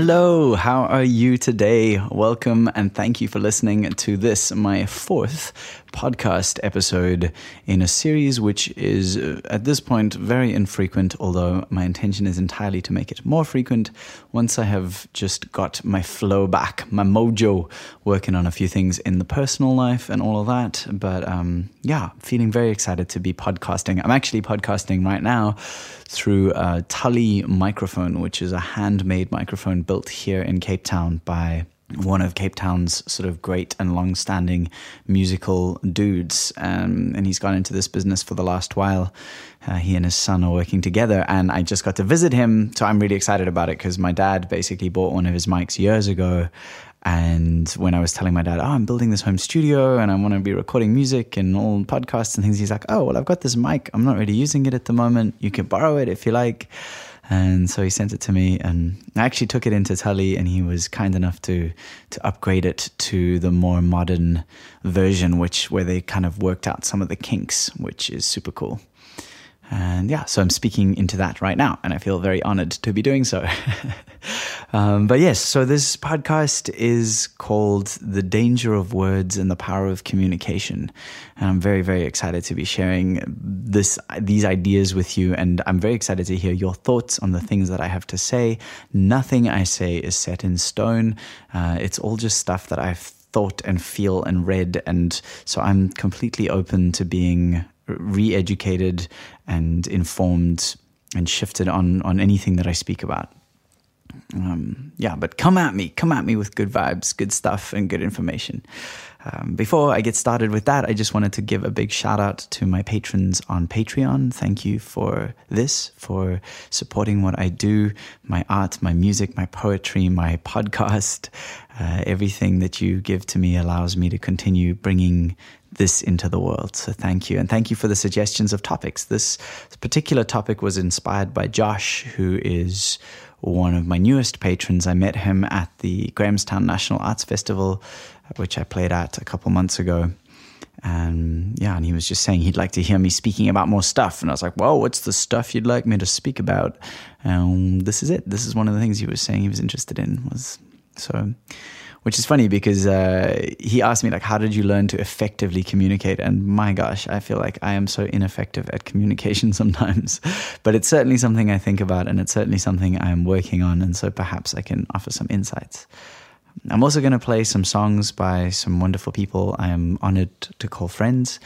Hello, how are you today? Welcome and thank you for listening to this, my fourth podcast episode in a series which is uh, at this point very infrequent, although my intention is entirely to make it more frequent once I have just got my flow back, my mojo, working on a few things in the personal life and all of that. But um, yeah, feeling very excited to be podcasting. I'm actually podcasting right now through a Tully microphone, which is a handmade microphone built here in Cape Town by one of Cape Town's sort of great and long-standing musical dudes, um, and he's gone into this business for the last while. Uh, he and his son are working together, and I just got to visit him, so I'm really excited about it because my dad basically bought one of his mics years ago. And when I was telling my dad, oh, I'm building this home studio and I want to be recording music and all podcasts and things, he's like, oh, well, I've got this mic. I'm not really using it at the moment. You can borrow it if you like. And so he sent it to me, and I actually took it into Tully, and he was kind enough to to upgrade it to the more modern version, which where they kind of worked out some of the kinks, which is super cool. And yeah, so I'm speaking into that right now, and I feel very honored to be doing so. um, but yes, so this podcast is called The Danger of Words and the Power of Communication. And I'm very, very excited to be sharing this, these ideas with you. And I'm very excited to hear your thoughts on the things that I have to say. Nothing I say is set in stone, uh, it's all just stuff that I've thought and feel and read. And so I'm completely open to being re educated and informed and shifted on, on anything that I speak about. Um, yeah, but come at me, come at me with good vibes, good stuff, and good information. Um, before I get started with that, I just wanted to give a big shout out to my patrons on Patreon. Thank you for this, for supporting what I do my art, my music, my poetry, my podcast. Uh, everything that you give to me allows me to continue bringing this into the world. So thank you. And thank you for the suggestions of topics. This particular topic was inspired by Josh, who is one of my newest patrons. I met him at the Grahamstown National Arts Festival, which I played at a couple months ago. And yeah, and he was just saying he'd like to hear me speaking about more stuff. And I was like, well, what's the stuff you'd like me to speak about? This is it. This is one of the things he was saying he was interested in was so which is funny because uh, he asked me like how did you learn to effectively communicate? And my gosh i feel like i am so ineffective at communication sometimes. But it's certainly something i think about and it's certainly something i'm working on. And so perhaps i can offer some insights. I'm also going to play some songs by some wonderful people i am honored to call friends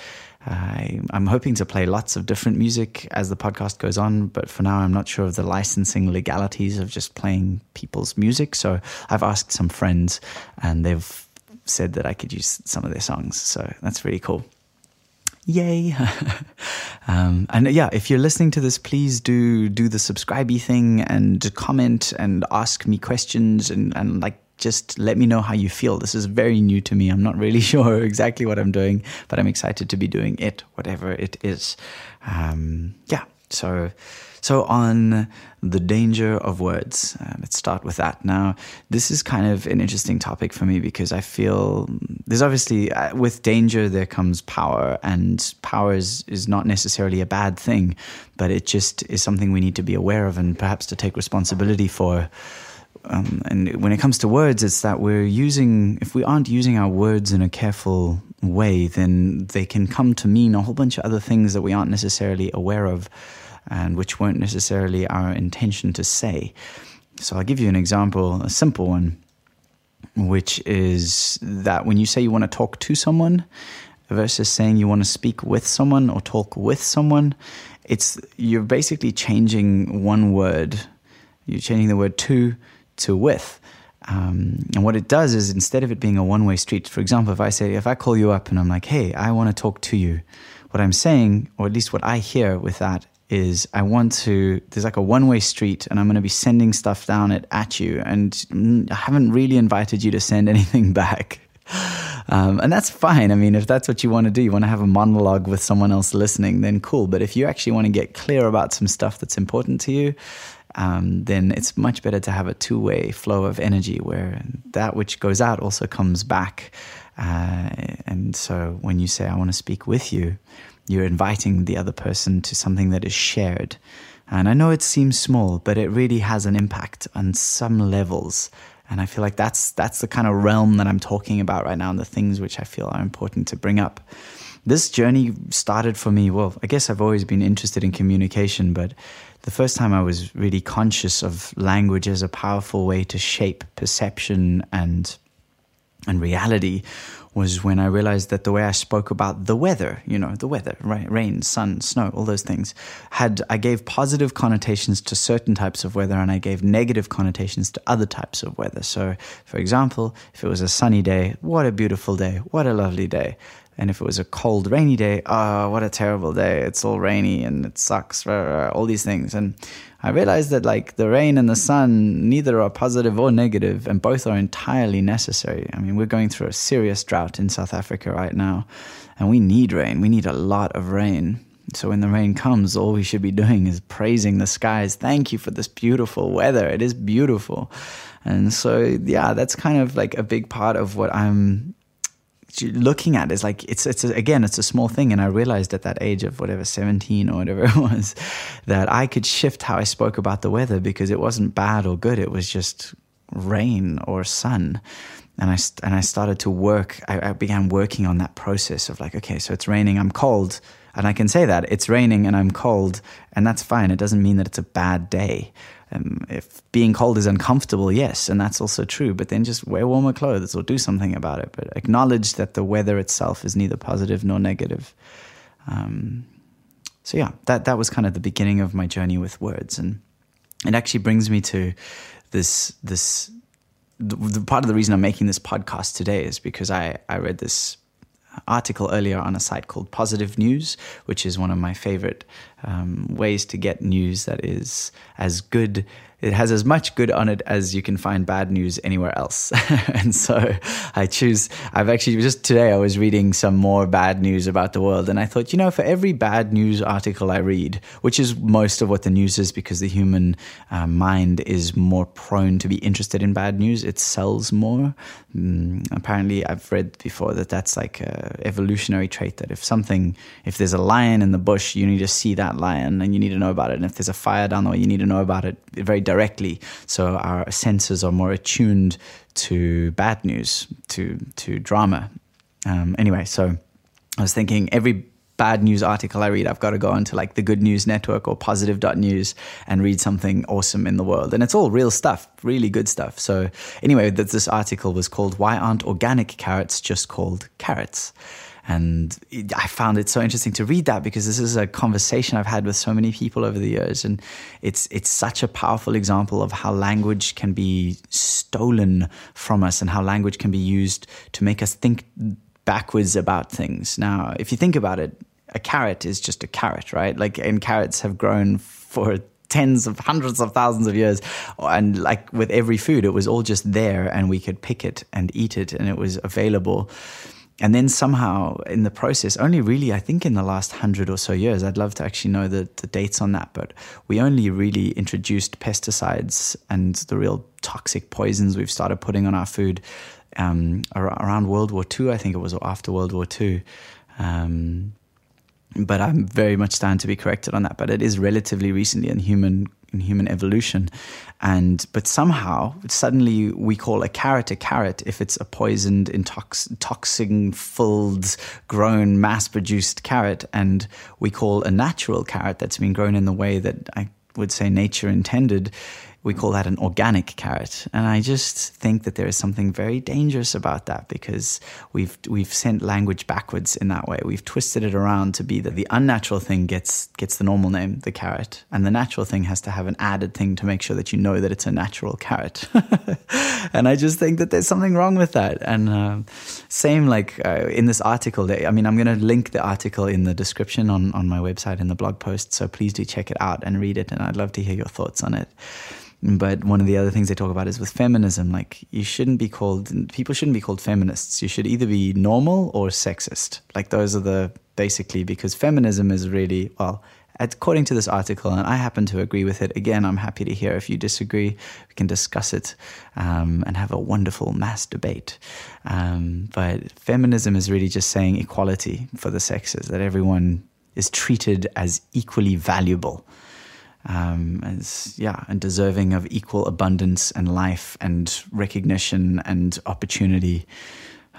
I, am hoping to play lots of different music as the podcast goes on, but for now, I'm not sure of the licensing legalities of just playing people's music. So I've asked some friends, and they've said that I could use some of their songs. So that's really cool. Yay! um, and yeah, if you're listening to this, please do do the subscribey thing and comment and ask me questions and, and like just let me know how you feel. This is very new to me. I'm not really sure exactly what I'm doing, but I'm excited to be doing it, whatever it is. Um, yeah. So, so on the danger of words, uh, let's start with that. Now, this is kind of an interesting topic for me because I feel there's obviously uh, with danger there comes power, and power is, is not necessarily a bad thing, but it just is something we need to be aware of and perhaps to take responsibility for um, and when it comes to words, it's that we're using, if we aren't using our words in a careful way, then they can come to mean a whole bunch of other things that we aren't necessarily aware of and which weren't necessarily our intention to say. So I'll give you an example, a simple one, which is that when you say you want to talk to someone versus saying you want to speak with someone or talk with someone, it's you're basically changing one word. You're changing the word to to with. Um, and what it does is instead of it being a one way street, for example, if I say, if I call you up and I'm like, hey, I want to talk to you, what I'm saying, or at least what I hear with that, is I want to, there's like a one way street and I'm going to be sending stuff down it at you. And I haven't really invited you to send anything back. Um, and that's fine. I mean, if that's what you want to do, you want to have a monologue with someone else listening, then cool. But if you actually want to get clear about some stuff that's important to you, um, then it's much better to have a two way flow of energy where that which goes out also comes back. Uh, and so when you say, I want to speak with you, you're inviting the other person to something that is shared. And I know it seems small, but it really has an impact on some levels. And I feel like that's that's the kind of realm that I'm talking about right now, and the things which I feel are important to bring up. This journey started for me. Well, I guess I've always been interested in communication, but the first time I was really conscious of language as a powerful way to shape perception and and reality was when I realized that the way I spoke about the weather, you know, the weather, right, rain, sun, snow, all those things, had I gave positive connotations to certain types of weather and I gave negative connotations to other types of weather. So, for example, if it was a sunny day, what a beautiful day, what a lovely day. And if it was a cold, rainy day, oh, what a terrible day. It's all rainy and it sucks, all these things. And I realized that like the rain and the sun, neither are positive or negative, and both are entirely necessary. I mean, we're going through a serious drought in South Africa right now, and we need rain. We need a lot of rain. So when the rain comes, all we should be doing is praising the skies. Thank you for this beautiful weather. It is beautiful. And so, yeah, that's kind of like a big part of what I'm looking at is like it's it's a, again it's a small thing and i realized at that age of whatever 17 or whatever it was that i could shift how i spoke about the weather because it wasn't bad or good it was just rain or sun. And i and i started to work I, I began working on that process of like okay so it's raining i'm cold. And i can say that it's raining and i'm cold and that's fine. It doesn't mean that it's a bad day um, if being cold is uncomfortable, yes, and that's also true, but then just wear warmer clothes or do something about it. But acknowledge that the weather itself is neither positive nor negative. Um, so yeah, that that was kind of the beginning of my journey with words, and it actually brings me to this this the, part of the reason I'm making this podcast today is because I I read this article earlier on a site called Positive News, which is one of my favorite um, ways to get news that is as good it has as much good on it as you can find bad news anywhere else. and so I choose, I've actually just today I was reading some more bad news about the world. And I thought, you know, for every bad news article I read, which is most of what the news is because the human uh, mind is more prone to be interested in bad news, it sells more. Mm, apparently, I've read before that that's like an evolutionary trait that if something, if there's a lion in the bush, you need to see that lion and you need to know about it. And if there's a fire down the way, you need to know about it very. So our senses are more attuned to bad news, to to drama. Um, anyway, so I was thinking every bad news article I read, I've got to go onto like the Good News Network or positive.news and read something awesome in the world. And it's all real stuff, really good stuff. So, anyway, this article was called Why Aren't Organic Carrots Just Called Carrots? And I found it so interesting to read that because this is a conversation I've had with so many people over the years. And it's, it's such a powerful example of how language can be stolen from us and how language can be used to make us think backwards about things. Now, if you think about it, a carrot is just a carrot, right? Like, and carrots have grown for tens of hundreds of thousands of years. And like with every food, it was all just there and we could pick it and eat it and it was available. And then somehow in the process, only really, I think in the last hundred or so years, I'd love to actually know the, the dates on that, but we only really introduced pesticides and the real toxic poisons we've started putting on our food um, around World War II, I think it was, or after World War II. Um, but I'm very much stand to be corrected on that. But it is relatively recently in human in human evolution, and but somehow suddenly we call a carrot a carrot if it's a poisoned, intox- toxin filled, grown, mass produced carrot, and we call a natural carrot that's been grown in the way that I would say nature intended we call that an organic carrot. And I just think that there is something very dangerous about that because we've we've sent language backwards in that way. We've twisted it around to be that the unnatural thing gets gets the normal name, the carrot, and the natural thing has to have an added thing to make sure that you know that it's a natural carrot. and I just think that there's something wrong with that. And uh, same like uh, in this article, I mean, I'm going to link the article in the description on on my website in the blog post. So please do check it out and read it. And I'd love to hear your thoughts on it. But one of the other things they talk about is with feminism, like you shouldn't be called, people shouldn't be called feminists. You should either be normal or sexist. Like those are the basically because feminism is really, well, according to this article, and I happen to agree with it. Again, I'm happy to hear if you disagree. We can discuss it um, and have a wonderful mass debate. Um, but feminism is really just saying equality for the sexes, that everyone is treated as equally valuable. Um, as yeah, and deserving of equal abundance and life and recognition and opportunity.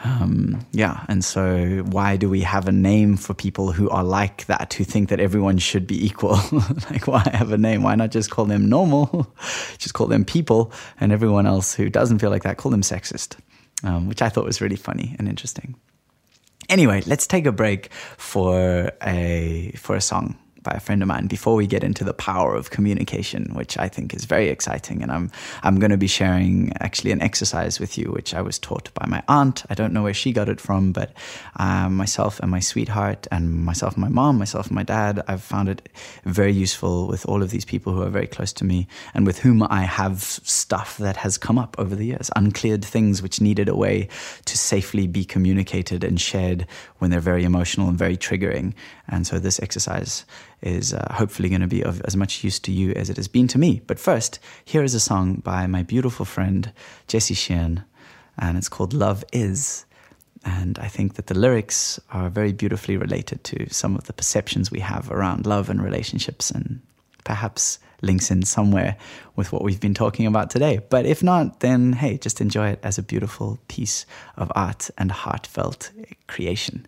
Um, yeah, and so why do we have a name for people who are like that, who think that everyone should be equal? like, why have a name? Why not just call them normal? just call them people, and everyone else who doesn't feel like that, call them sexist, um, which I thought was really funny and interesting. Anyway, let's take a break for a for a song by a friend of mine before we get into the power of communication, which I think is very exciting. And I'm I'm going to be sharing actually an exercise with you, which I was taught by my aunt. I don't know where she got it from, but um, myself and my sweetheart, and myself and my mom, myself and my dad, I've found it very useful with all of these people who are very close to me and with whom I have stuff that has come up over the years, uncleared things which needed a way to safely be communicated and shared when they're very emotional and very triggering. And so this exercise is uh, hopefully going to be of as much use to you as it has been to me. But first, here is a song by my beautiful friend Jesse Sheehan, and it's called Love Is. And I think that the lyrics are very beautifully related to some of the perceptions we have around love and relationships, and perhaps links in somewhere with what we've been talking about today. But if not, then hey, just enjoy it as a beautiful piece of art and heartfelt creation.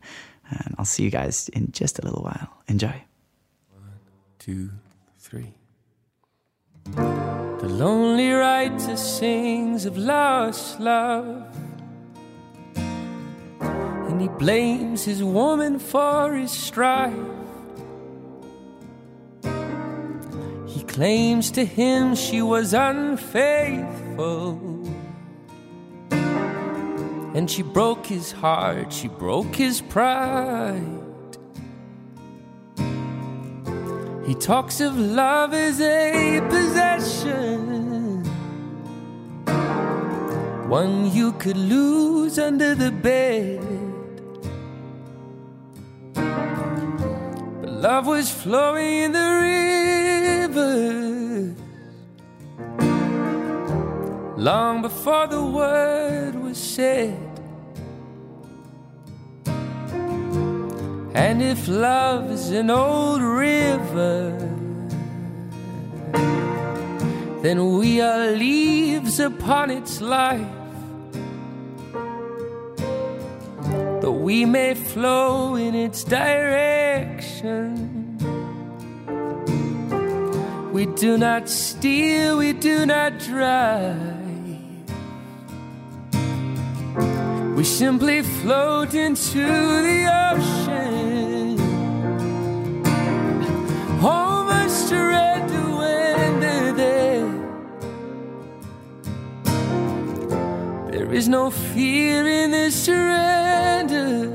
And I'll see you guys in just a little while. Enjoy two, three. The lonely writer sings of lost love. And he blames his woman for his strife. He claims to him she was unfaithful. And she broke his heart, she broke his pride. He talks of love as a possession, one you could lose under the bed. But love was flowing in the river long before the word was said. And if love is an old river, then we are leaves upon its life. Though we may flow in its direction, we do not steer, we do not drive. We simply float into the ocean. There. Is no fear in this surrender.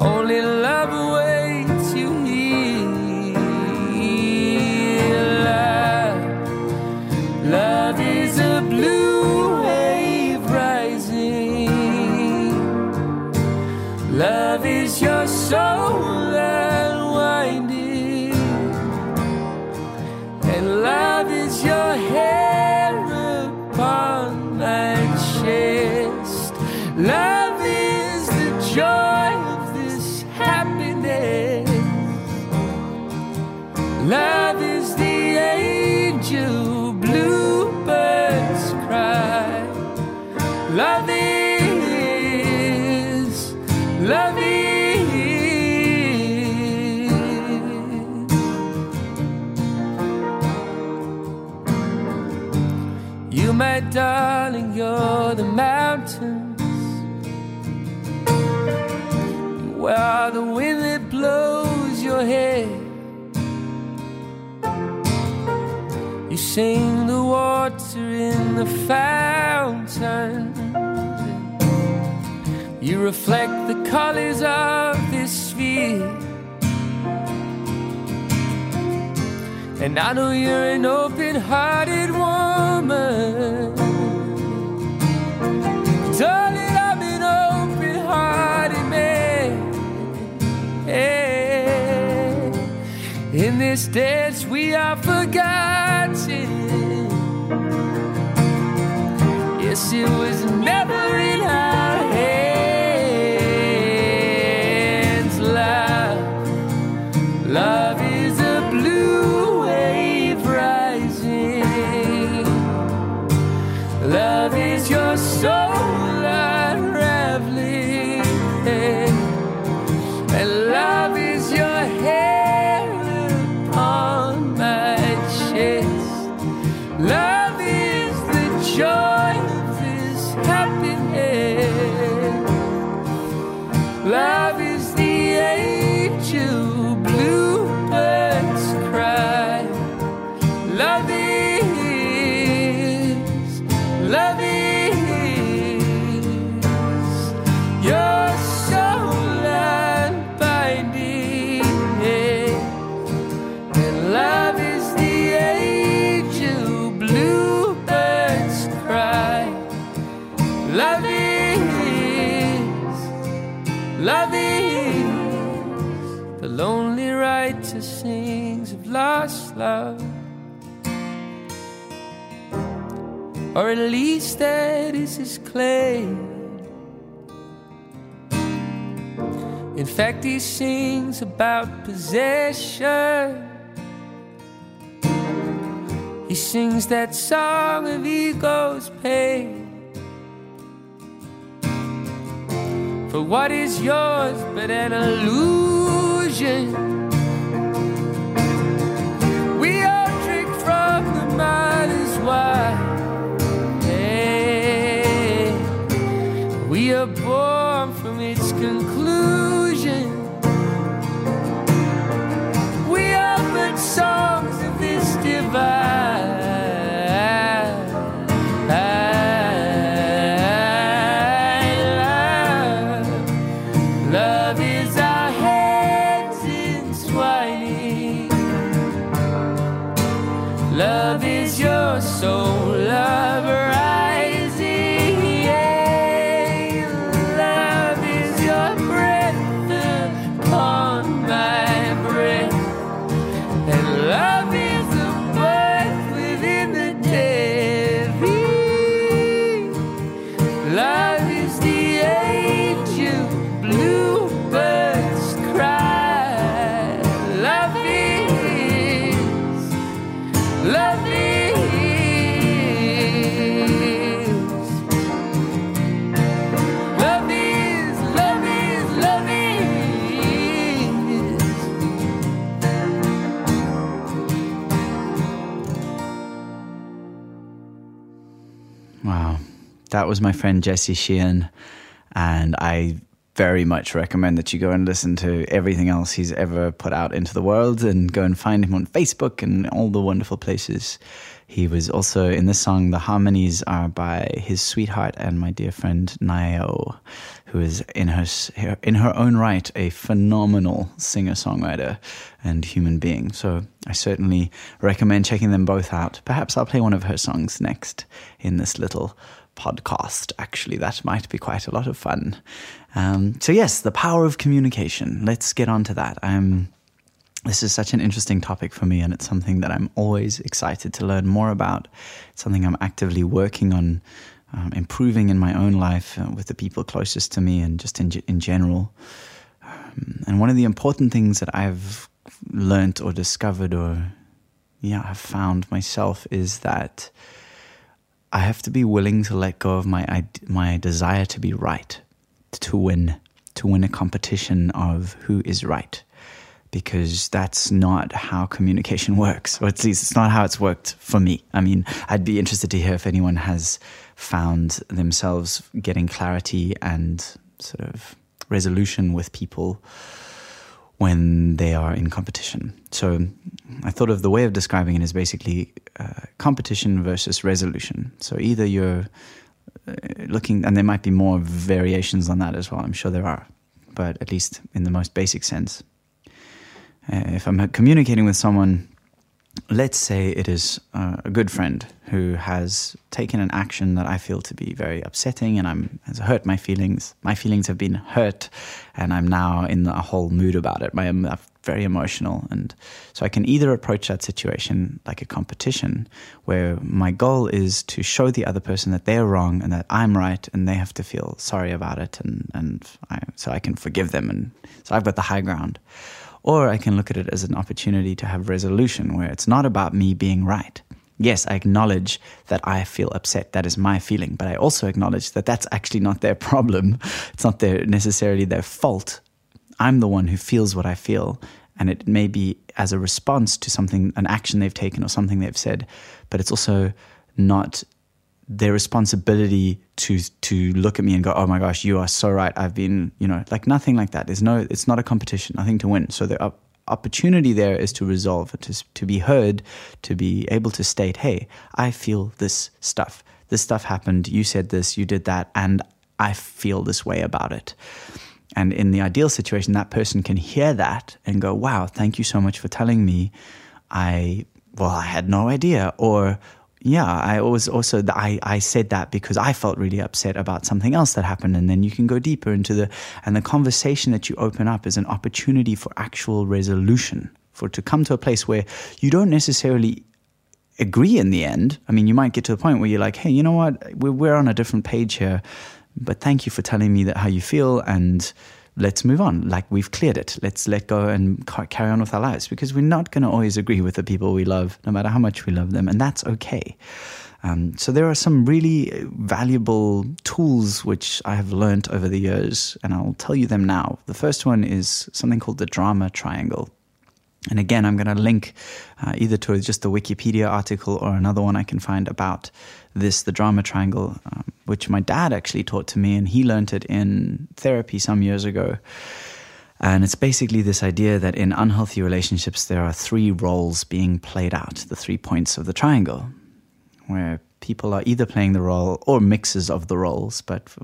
Only sing the water in the fountain. You reflect the colors of this sphere. And I know you're an open hearted woman. Darling, I'm an open hearted man. In this dance, we are forgotten. It was never the lonely writer sings of lost love. Or at least that is his claim. In fact, he sings about possession. He sings that song of ego's pain. For what is yours but an illusion? We are drink from the mother's wine. Hey, That was my friend Jesse Sheehan. And I very much recommend that you go and listen to everything else he's ever put out into the world and go and find him on Facebook and all the wonderful places. He was also in this song, the harmonies are by his sweetheart and my dear friend Nayo, who is in her, in her own right a phenomenal singer songwriter and human being. So I certainly recommend checking them both out. Perhaps I'll play one of her songs next in this little podcast. Actually, that might be quite a lot of fun. Um, so, yes, the power of communication. Let's get on to that. I'm. This is such an interesting topic for me, and it's something that I'm always excited to learn more about. It's something I'm actively working on um, improving in my own life uh, with the people closest to me and just in, in general. Um, and one of the important things that I've learned or discovered or, yeah, I've found myself is that I have to be willing to let go of my my desire to be right, to win, to win a competition of who is right, because that's not how communication works, or at least it's not how it's worked for me. I mean, I'd be interested to hear if anyone has found themselves getting clarity and sort of resolution with people when they are in competition. So I thought of the way of describing it is basically uh, competition versus resolution. So either you're uh, looking, and there might be more variations on that as well, I'm sure there are, but at least in the most basic sense. Uh, if I'm communicating with someone, let's say it is uh, a good friend who has taken an action that I feel to be very upsetting and I'm has hurt my feelings. My feelings have been hurt, and I'm now in a whole mood about it. I'm very emotional, and so I can either approach that situation like a competition, where my goal is to show the other person that they're wrong and that I'm right, and they have to feel sorry about it, and and I, so I can forgive them, and so I've got the high ground. Or I can look at it as an opportunity to have resolution where it's not about me being right. Yes, I acknowledge that I feel upset. That is my feeling. But I also acknowledge that that's actually not their problem. It's not their, necessarily their fault. I'm the one who feels what I feel. And it may be as a response to something, an action they've taken or something they've said. But it's also not their responsibility to to look at me and go, "Oh my gosh, you are so right. I've been, you know, like nothing like that. There's no, it's not a competition, nothing to win. So the op- opportunity there is to resolve, to to be heard, to be able to state, "Hey, I feel this stuff. This stuff happened. You said this, you did that, and I feel this way about it." And in the ideal situation, that person can hear that and go, "Wow, thank you so much for telling me." I well, I had no idea, or yeah, I was also I I said that because I felt really upset about something else that happened, and then you can go deeper into the and the conversation that you open up is an opportunity for actual resolution, for to come to a place where you don't necessarily agree in the end. I mean, you might get to a point where you're like, hey, you know what, we're, we're on a different page here, but thank you for telling me that how you feel and let's move on. Like we've cleared it. Let's let go and carry on with our lives because we're not going to always agree with the people we love, no matter how much we love them, and that's okay. Um, so there are some really valuable tools which I have learned over the years, and I'll tell you them now. The first one is something called the drama triangle. And again, I'm going to link uh, either to just the Wikipedia article or another one I can find about this, the drama triangle, um, which my dad actually taught to me, and he learned it in therapy some years ago. And it's basically this idea that in unhealthy relationships, there are three roles being played out, the three points of the triangle, where people are either playing the role or mixes of the roles, but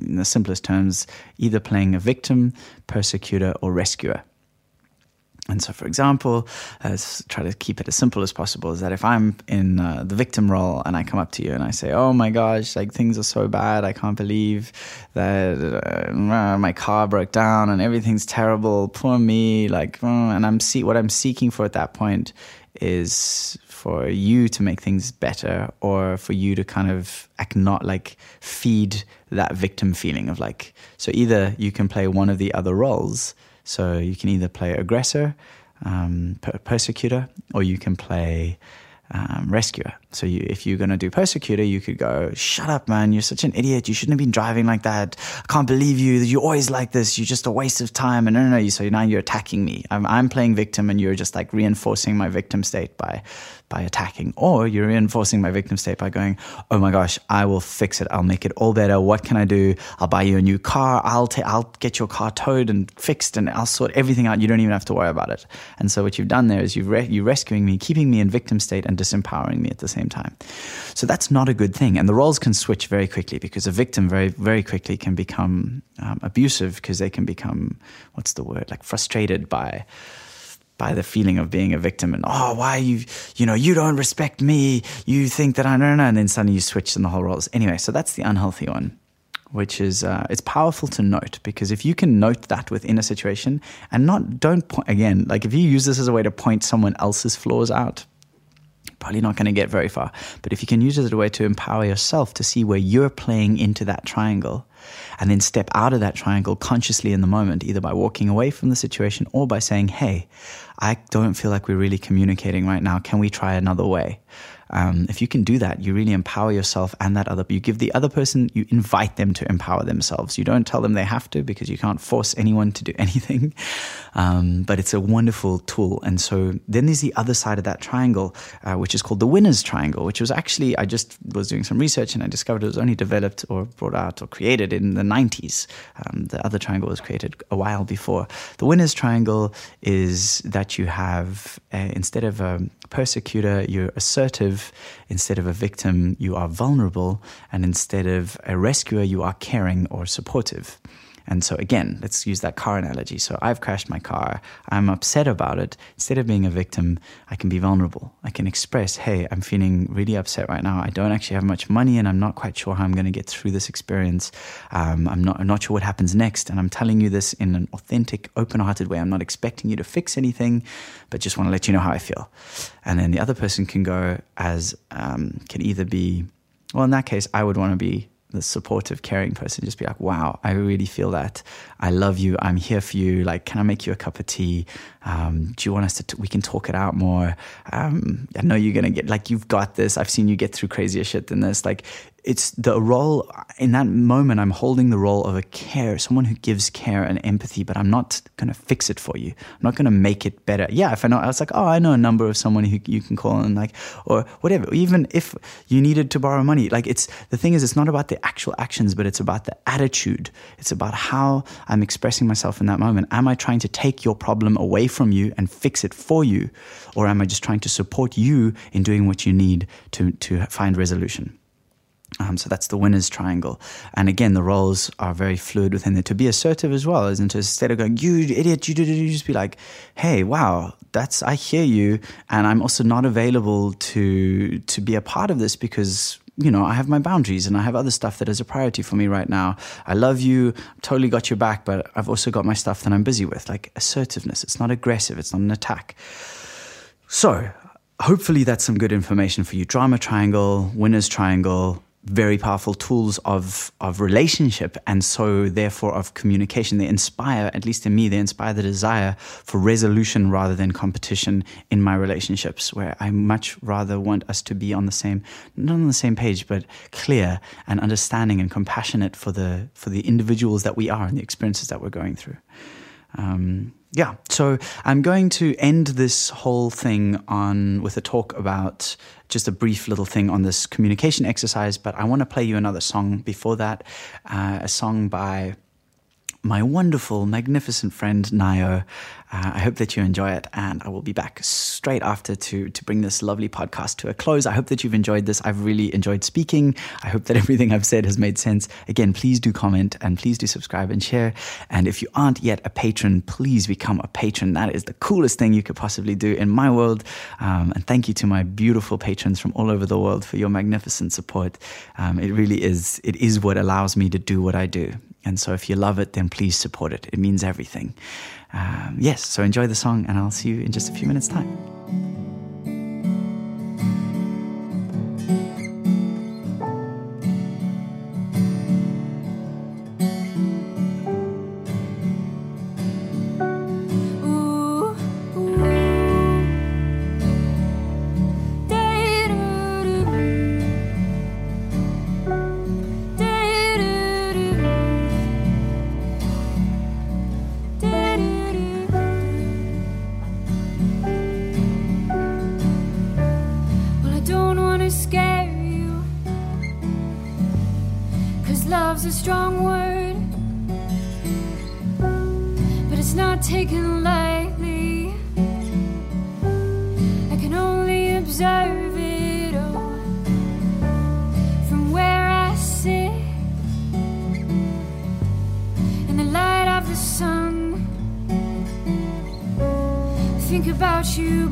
in the simplest terms, either playing a victim, persecutor, or rescuer. And so, for example, let's try to keep it as simple as possible. Is that if I'm in uh, the victim role and I come up to you and I say, "Oh my gosh, like things are so bad. I can't believe that uh, my car broke down and everything's terrible. Poor me." Like, oh, and I'm see what I'm seeking for at that point is for you to make things better or for you to kind of not like feed that victim feeling of like. So either you can play one of the other roles so you can either play aggressor, um, per- persecutor, or you can play um, rescuer. So you, if you're going to do persecutor, you could go, shut up, man. You're such an idiot. You shouldn't have been driving like that. I can't believe you. You're always like this. You're just a waste of time. And no, no, no. So now you're attacking me. I'm, I'm playing victim and you're just like reinforcing my victim state by by attacking, or you're reinforcing my victim state by going, "Oh my gosh, I will fix it. I'll make it all better. What can I do? I'll buy you a new car. I'll ta- I'll get your car towed and fixed, and I'll sort everything out. You don't even have to worry about it." And so what you've done there is you've re- you're rescuing me, keeping me in victim state, and disempowering me at the same time. So that's not a good thing, and the roles can switch very quickly because a victim very very quickly can become um, abusive because they can become what's the word? Like frustrated by by the feeling of being a victim and oh why you you know you don't respect me. You think that I don't know and then suddenly you switch in the whole roles. Anyway so that's the unhealthy one which is uh, it's powerful to note because if you can note that within a situation and not don't point again like if you use this as a way to point someone else's flaws out probably not going to get very far but if you can use it as a way to empower yourself to see where you're playing into that triangle and then step out of that triangle consciously in the moment, either by walking away from the situation or by saying, Hey, I don't feel like we're really communicating right now. Can we try another way? Um, if you can do that, you really empower yourself and that other. You give the other person, you invite them to empower themselves. You don't tell them they have to because you can't force anyone to do anything. Um, but it's a wonderful tool. And so then there's the other side of that triangle, uh, which is called the winner's triangle, which was actually I just was doing some research and I discovered it was only developed or brought out or created in the 90s. Um, the other triangle was created a while before. The winner's triangle is that you have uh, instead of a persecutor, you're assertive. Instead of a victim, you are vulnerable. And instead of a rescuer, you are caring or supportive. And so, again, let's use that car analogy. So, I've crashed my car. I'm upset about it. Instead of being a victim, I can be vulnerable. I can express, hey, I'm feeling really upset right now. I don't actually have much money and I'm not quite sure how I'm going to get through this experience. Um, I'm, not, I'm not sure what happens next. And I'm telling you this in an authentic, open hearted way. I'm not expecting you to fix anything, but just want to let you know how I feel. And then the other person can go as, um, can either be, well, in that case, I would want to be the supportive, caring person, just be like, wow, I really feel that. I love you. I'm here for you. Like, can I make you a cup of tea? Um, do you want us to, t- we can talk it out more? Um, I know you're going to get, like, you've got this. I've seen you get through crazier shit than this. Like, it's the role in that moment i'm holding the role of a care someone who gives care and empathy but i'm not going to fix it for you. I'm not going to make it better. Yeah if i know i was like oh i know a number of someone who you can call and like or whatever. Even if you needed to borrow money like it's the thing is it's not about the actual actions but it's about the attitude. It's about how i'm expressing myself in that moment. Am i trying to take your problem away from you and fix it for you? Or am i just trying to support you in doing what you need to to find resolution um, so that's the winner's triangle. And again, the roles are very fluid within it. To be assertive as well, isn't? Instead of going, you idiot, you did it, you just be like, hey, wow, that's, I hear you. And I'm also not available to, to be a part of this because you know, I have my boundaries and I have other stuff that is a priority for me right now. I love you, totally got your back, but I've also got my stuff that I'm busy with, like assertiveness. It's not aggressive, it's not an attack. So, hopefully, that's some good information for you. Drama triangle, winner's triangle, very powerful tools of of relationship. And so therefore of communication. They inspire at least in me they inspire the desire for resolution rather than competition in my relationships where i much rather want us to be on the same not on the same page but clear and understanding and compassionate for the for the individuals that we are and the experiences that we're going through. Um, yeah, so I'm going to end this whole thing on with a talk about just a brief little thing on this communication exercise, but I want to play you another song before that, uh, a song by my wonderful, magnificent friend Nayo. Uh, I hope that you enjoy it, and I will be back straight after to to bring this lovely podcast to a close. I hope that you've enjoyed this. I've really enjoyed speaking. I hope that everything I've said has made sense. Again, please do comment and please do subscribe and share. And if you aren't yet a patron, please become a patron. That is the coolest thing you could possibly do in my world. Um, and thank you to my beautiful patrons from all over the world for your magnificent support. Um, it really is. It is what allows me to do what I do. And so if you love it, then please support it. It means everything. Um, yes, so enjoy the song, and I'll see you in just a few minutes' time.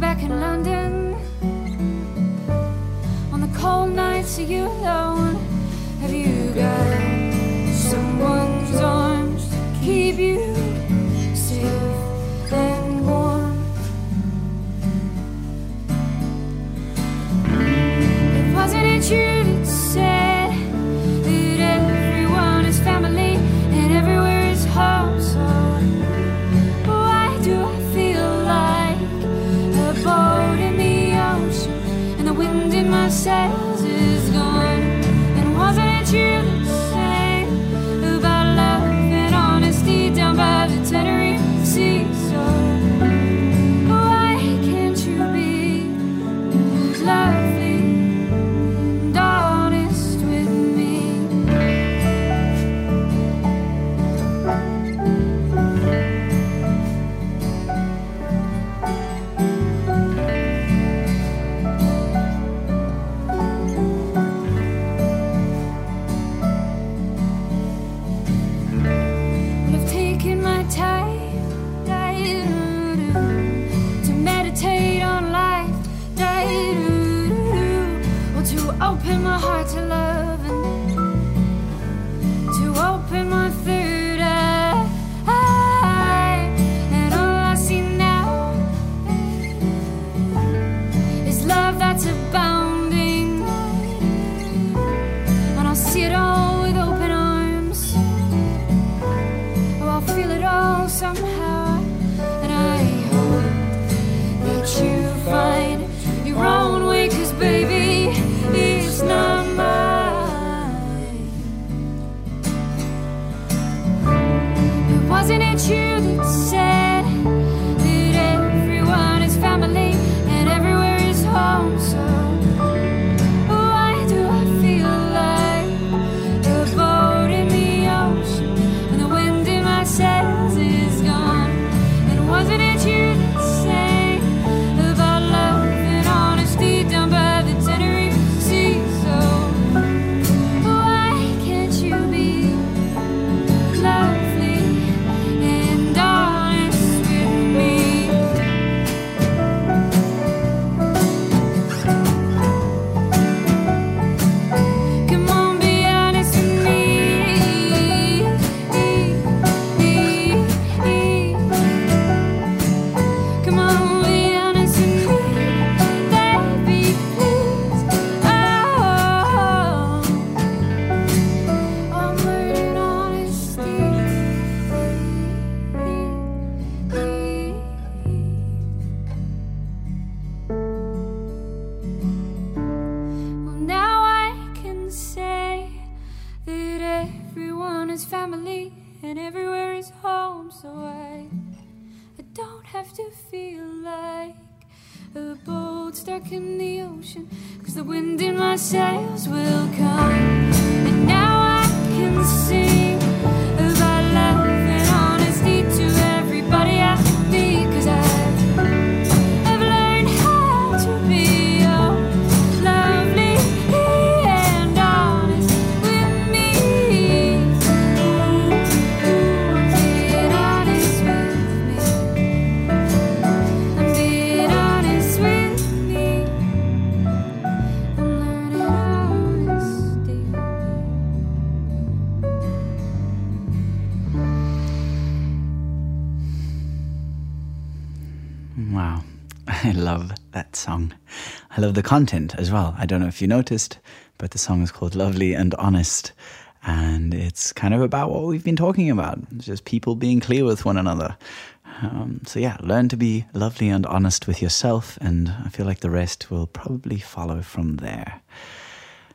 Back in London on the cold nights. You alone? Song. I love the content as well. I don't know if you noticed, but the song is called Lovely and Honest. And it's kind of about what we've been talking about It's just people being clear with one another. Um, so, yeah, learn to be lovely and honest with yourself. And I feel like the rest will probably follow from there.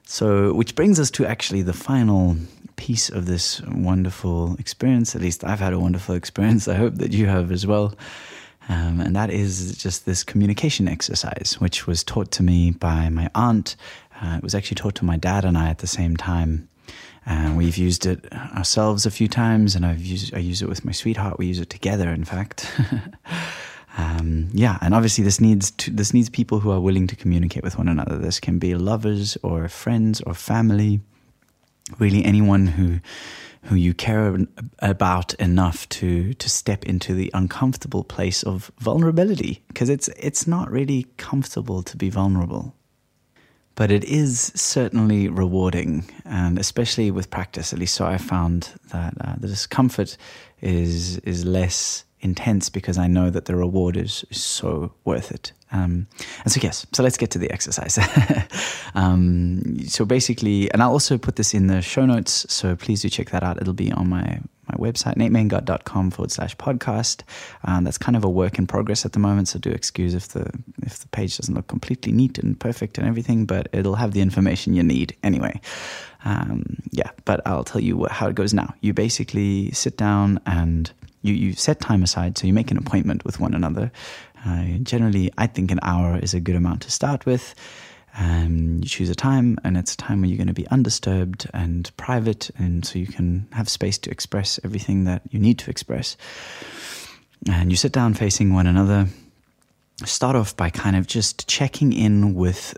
So, which brings us to actually the final piece of this wonderful experience. At least I've had a wonderful experience. I hope that you have as well. Um, and that is just this communication exercise, which was taught to me by my aunt. Uh, it was actually taught to my dad and I at the same time. And we've used it ourselves a few times, and I've used I use it with my sweetheart. We use it together, in fact. um, yeah, and obviously this needs to, this needs people who are willing to communicate with one another. This can be lovers or friends or family, really anyone who who you care about enough to to step into the uncomfortable place of vulnerability. Because it's it's not really comfortable to be vulnerable. But it is certainly rewarding and especially with practice at least so i found that uh, the discomfort is is less intense because i know that the reward is, is so worth it um, and so yes so let's get to the exercise um, so basically and i'll also put this in the show notes so please do check that out it'll be on my my website, natemaingard.com forward slash podcast. Um, that's kind of a work in progress at the moment, so do excuse if the if the page doesn't look completely neat and perfect and everything, but it'll have the information you need anyway. Um, yeah, but I'll tell you what, how it goes now. You basically sit down and you, you set time aside, so you make an appointment with one another. Uh, generally, I think an hour is a good amount to start with. Um, you choose a time, and it's a time where you're going to be undisturbed and private, and so you can have space to express everything that you need to express. And you sit down facing one another. Start off by kind of just checking in with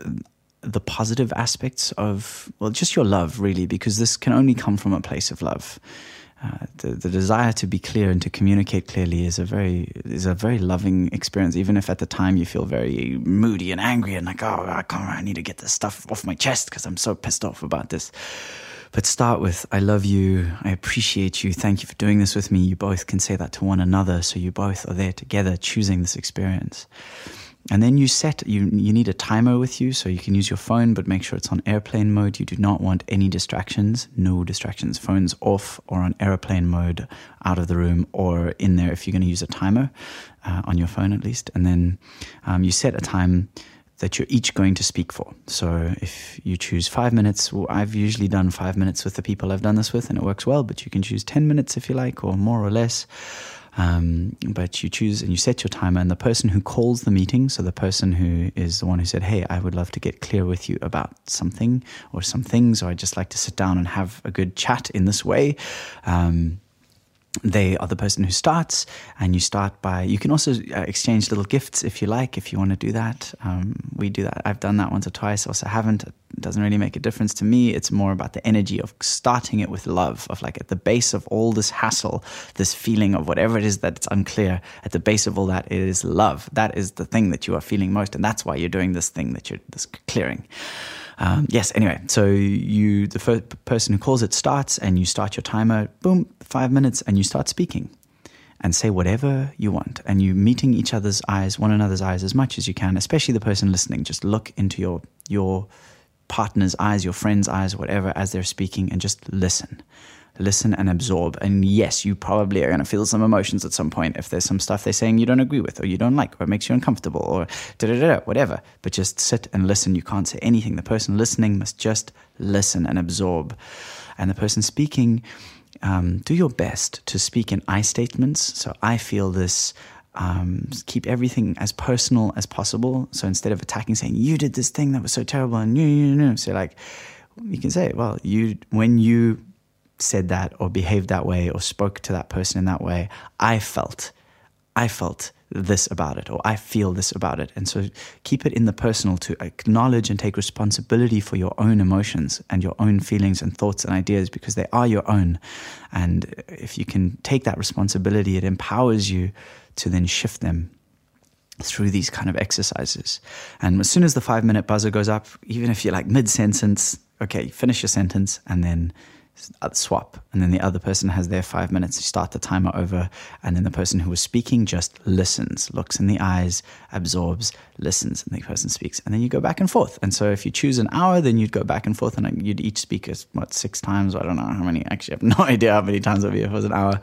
the positive aspects of, well, just your love, really, because this can only come from a place of love. Uh, the, the desire to be clear and to communicate clearly is a very is a very loving experience. Even if at the time you feel very moody and angry and like, oh, I can't, I need to get this stuff off my chest because I'm so pissed off about this. But start with, I love you, I appreciate you, thank you for doing this with me. You both can say that to one another, so you both are there together choosing this experience. And then you set you you need a timer with you, so you can use your phone, but make sure it's on airplane mode. You do not want any distractions, no distractions. Phones off or on airplane mode, out of the room or in there if you're going to use a timer uh, on your phone at least. And then um, you set a time that you're each going to speak for. So if you choose five minutes, well, I've usually done five minutes with the people I've done this with, and it works well. But you can choose ten minutes if you like, or more or less. Um, but you choose and you set your timer, and the person who calls the meeting, so the person who is the one who said, Hey, I would love to get clear with you about something or some things, or I'd just like to sit down and have a good chat in this way. Um, they are the person who starts, and you start by. You can also uh, exchange little gifts if you like, if you want to do that. Um, we do that. I've done that once or twice. Also, haven't. It doesn't really make a difference to me. It's more about the energy of starting it with love, of like at the base of all this hassle, this feeling of whatever it is that it's unclear. At the base of all that, is love. That is the thing that you are feeling most, and that's why you're doing this thing that you're this clearing. Um, yes. Anyway, so you the first person who calls it starts, and you start your timer. Boom, five minutes, and you start speaking, and say whatever you want. And you meeting each other's eyes, one another's eyes, as much as you can. Especially the person listening. Just look into your your partner's eyes, your friend's eyes, whatever, as they're speaking, and just listen listen and absorb. And yes, you probably are going to feel some emotions at some point if there's some stuff they're saying you don't agree with, or you don't like, or it makes you uncomfortable, or da da da, whatever. But just sit and listen. You can't say anything. The person listening must just listen and absorb. And the person speaking, um, do your best to speak in I statements. So I feel this. Um, keep everything as personal as possible. So instead of attacking, saying you did this thing that was so terrible, and you, you, you, so like you can say, well, you when you said that or behaved that way or spoke to that person in that way, I felt, I felt this about it or I feel this about it. And so keep it in the personal to acknowledge and take responsibility for your own emotions and your own feelings and thoughts and ideas because they are your own. And if you can take that responsibility, it empowers you to then shift them through these kind of exercises. And as soon as the five minute buzzer goes up, even if you're like mid sentence, okay, finish your sentence and then swap. And then the other person has their five minutes to start the timer over. And then the person who was speaking just listens looks in the eyes absorbs listens and the person speaks. And then you go back and forth. And so if you choose an hour then you'd go back and forth and you'd each speak as what six times? I don't know how many. Actually i have no idea how many times it'd be if it was an hour.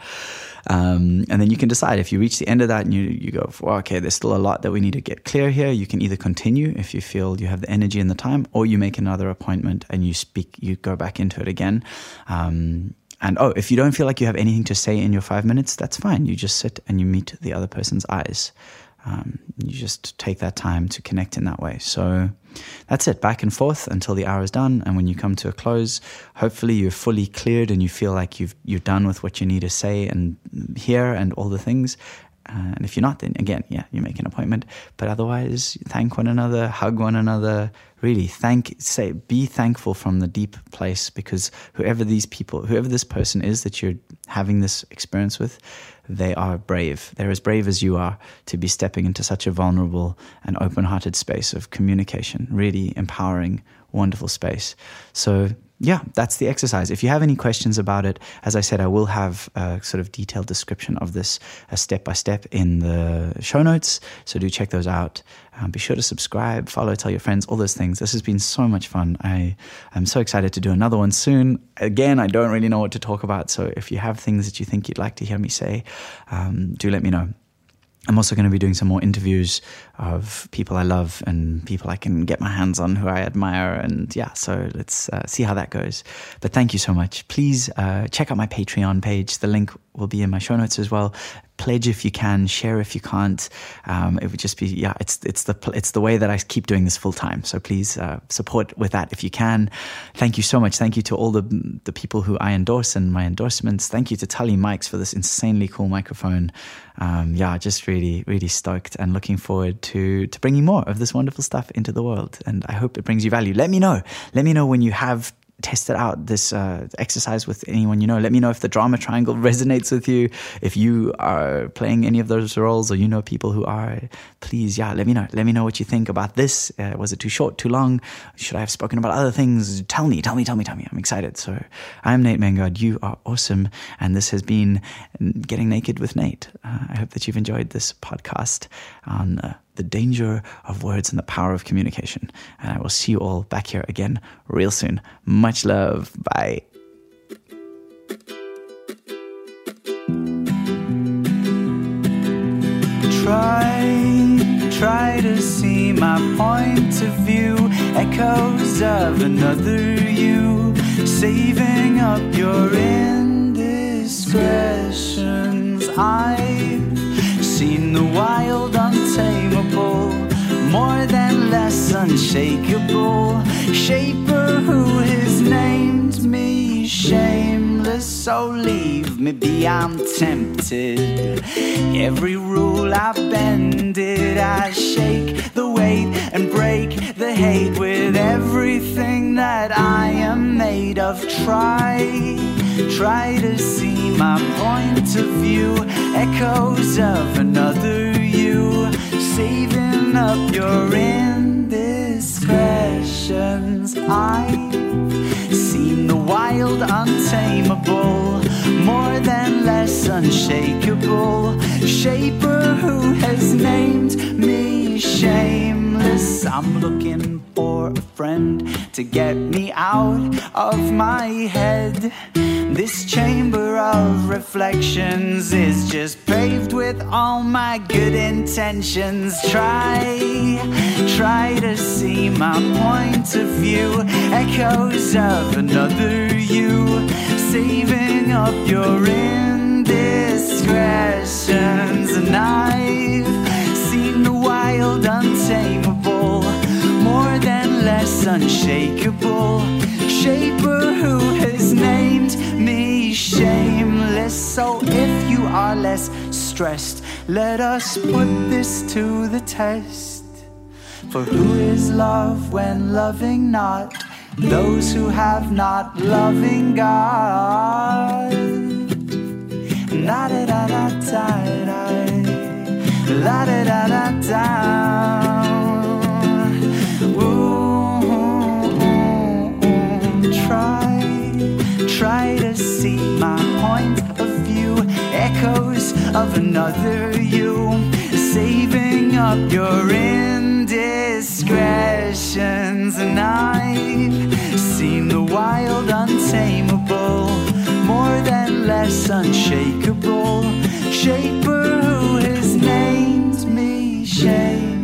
Um, and then you can decide. If you reach the end of that and you, you go, well, okay, there's still a lot that we need to get clear here. You can either continue if you feel you have the energy and the time, or you make another appointment and you speak, you go back into it again. Um, and oh, if you don't feel like you have anything to say in your five minutes, that's fine. You just sit and you meet the other person's eyes. Um, you just take that time to connect in that way. So that's it, back and forth until the hour is done. And when you come to a close, hopefully you're fully cleared and you feel like you've you're done with what you need to say and hear and all the things. Uh, and if you're not, then again, yeah, you make an appointment. But otherwise, thank one another, hug one another. Really, thank, say, be thankful from the deep place because whoever these people, whoever this person is that you're having this experience with, they are brave. They're as brave as you are to be stepping into such a vulnerable and open hearted space of communication, really empowering, wonderful space. So yeah, that's the exercise. If you have any questions about it, as I said, I will have a sort of detailed description of this step by step in the show notes. So do check those out. Um, be sure to subscribe, follow, tell your friends, all those things. This has been so much fun. I am so excited to do another one soon. Again, I don't really know what to talk about. So if you have things that you think you'd like to hear me say, um, do let me know. I'm also going to be doing some more interviews of people I love and people I can get my hands on who I admire. And yeah, so let's uh, see how that goes. But thank you so much. Please uh, check out my Patreon page. The link will be in my show notes as well pledge if you can, share if you can't. Um, it would just be yeah, it's it's the it's the way that I keep doing this full time. So please uh, support with that if you can. Thank you so much. Thank you to all the the people who I endorse and my endorsements. Thank you to Tully Mikes for this insanely cool microphone. Um, yeah, just really really stoked and looking forward to to bringing more of this wonderful stuff into the world. And I hope it brings you value. Let me know. Let me know when you have tested out this uh, exercise with anyone you know. Let me know if the drama triangle resonates with you. If you are playing any of those roles or you know people who are, please, yeah, let me know. Let me know what you think about this. Uh, was it too short, too long? Should I have spoken about other things? Tell me, tell me, tell me, tell me. I'm excited. So I'm Nate Maingard. You are awesome. And this has been Getting Naked with Nate. Uh, I hope that you've enjoyed this podcast on uh, the danger of words and the power of communication. And I will see you all back here again real soon. Much love. Bye. Try, try to see my point of view, echoes of another you, saving up your indiscretions. I've seen the wild, untamable, more than less unshakable. Shaper who has named me shameless. so leave me be. I'm tempted. Every rule I've bended, I shake the weight and break the hate with everything that I am made of. Try, try to see my point of view, echoes of another you, saving up your I've seen the wild, untamable, more than less unshakable shaper who has named me shameless. I'm looking for a friend to get me out of my head. This chamber of reflections is just paved with all my good intentions. Try, try to see my point of view, echoes of another you, saving up your indiscretions. And I've seen the wild, untamable, more than less unshakable shaper who has named me shameless. So if you are less stressed, let us put this to the test. For who is love when loving not? Those who have not loving God. La da da da da da. La da da da da. Ooh, try, try to see my point echoes of another you, saving up your indiscretions. And I've seen the wild, untamable, more than less unshakable shaper who has named me Shape.